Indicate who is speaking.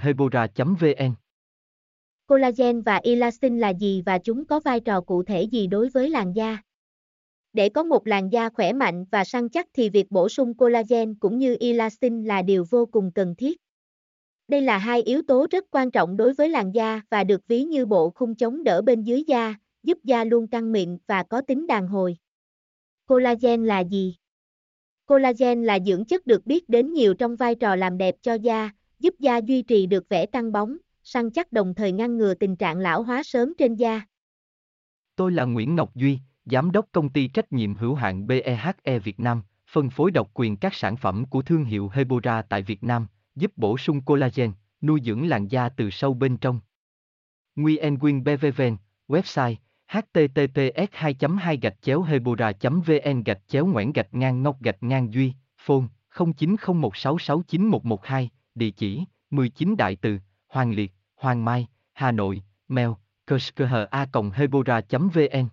Speaker 1: hebora vn
Speaker 2: Collagen và elastin là gì và chúng có vai trò cụ thể gì đối với làn da? Để có một làn da khỏe mạnh và săn chắc thì việc bổ sung collagen cũng như elastin là điều vô cùng cần thiết. Đây là hai yếu tố rất quan trọng đối với làn da và được ví như bộ khung chống đỡ bên dưới da, giúp da luôn căng mịn và có tính đàn hồi. Collagen là gì? Collagen là dưỡng chất được biết đến nhiều trong vai trò làm đẹp cho da, giúp da duy trì được vẻ căng bóng, săn chắc đồng thời ngăn ngừa tình trạng lão hóa sớm trên da.
Speaker 1: Tôi là Nguyễn Ngọc Duy, Giám đốc công ty trách nhiệm hữu hạn BEHE Việt Nam, phân phối độc quyền các sản phẩm của thương hiệu Hebora tại Việt Nam, giúp bổ sung collagen, nuôi dưỡng làn da từ sâu bên trong. Nguyen Nguyen BVVN, website https 2 2 gạch chéo hebora vn gạch chéo ngoãn gạch ngang ngọc gạch ngang duy phone 0901669112 địa chỉ 19 đại từ, hoàng liệt, hoàng mai, hà nội, mail a hebora vn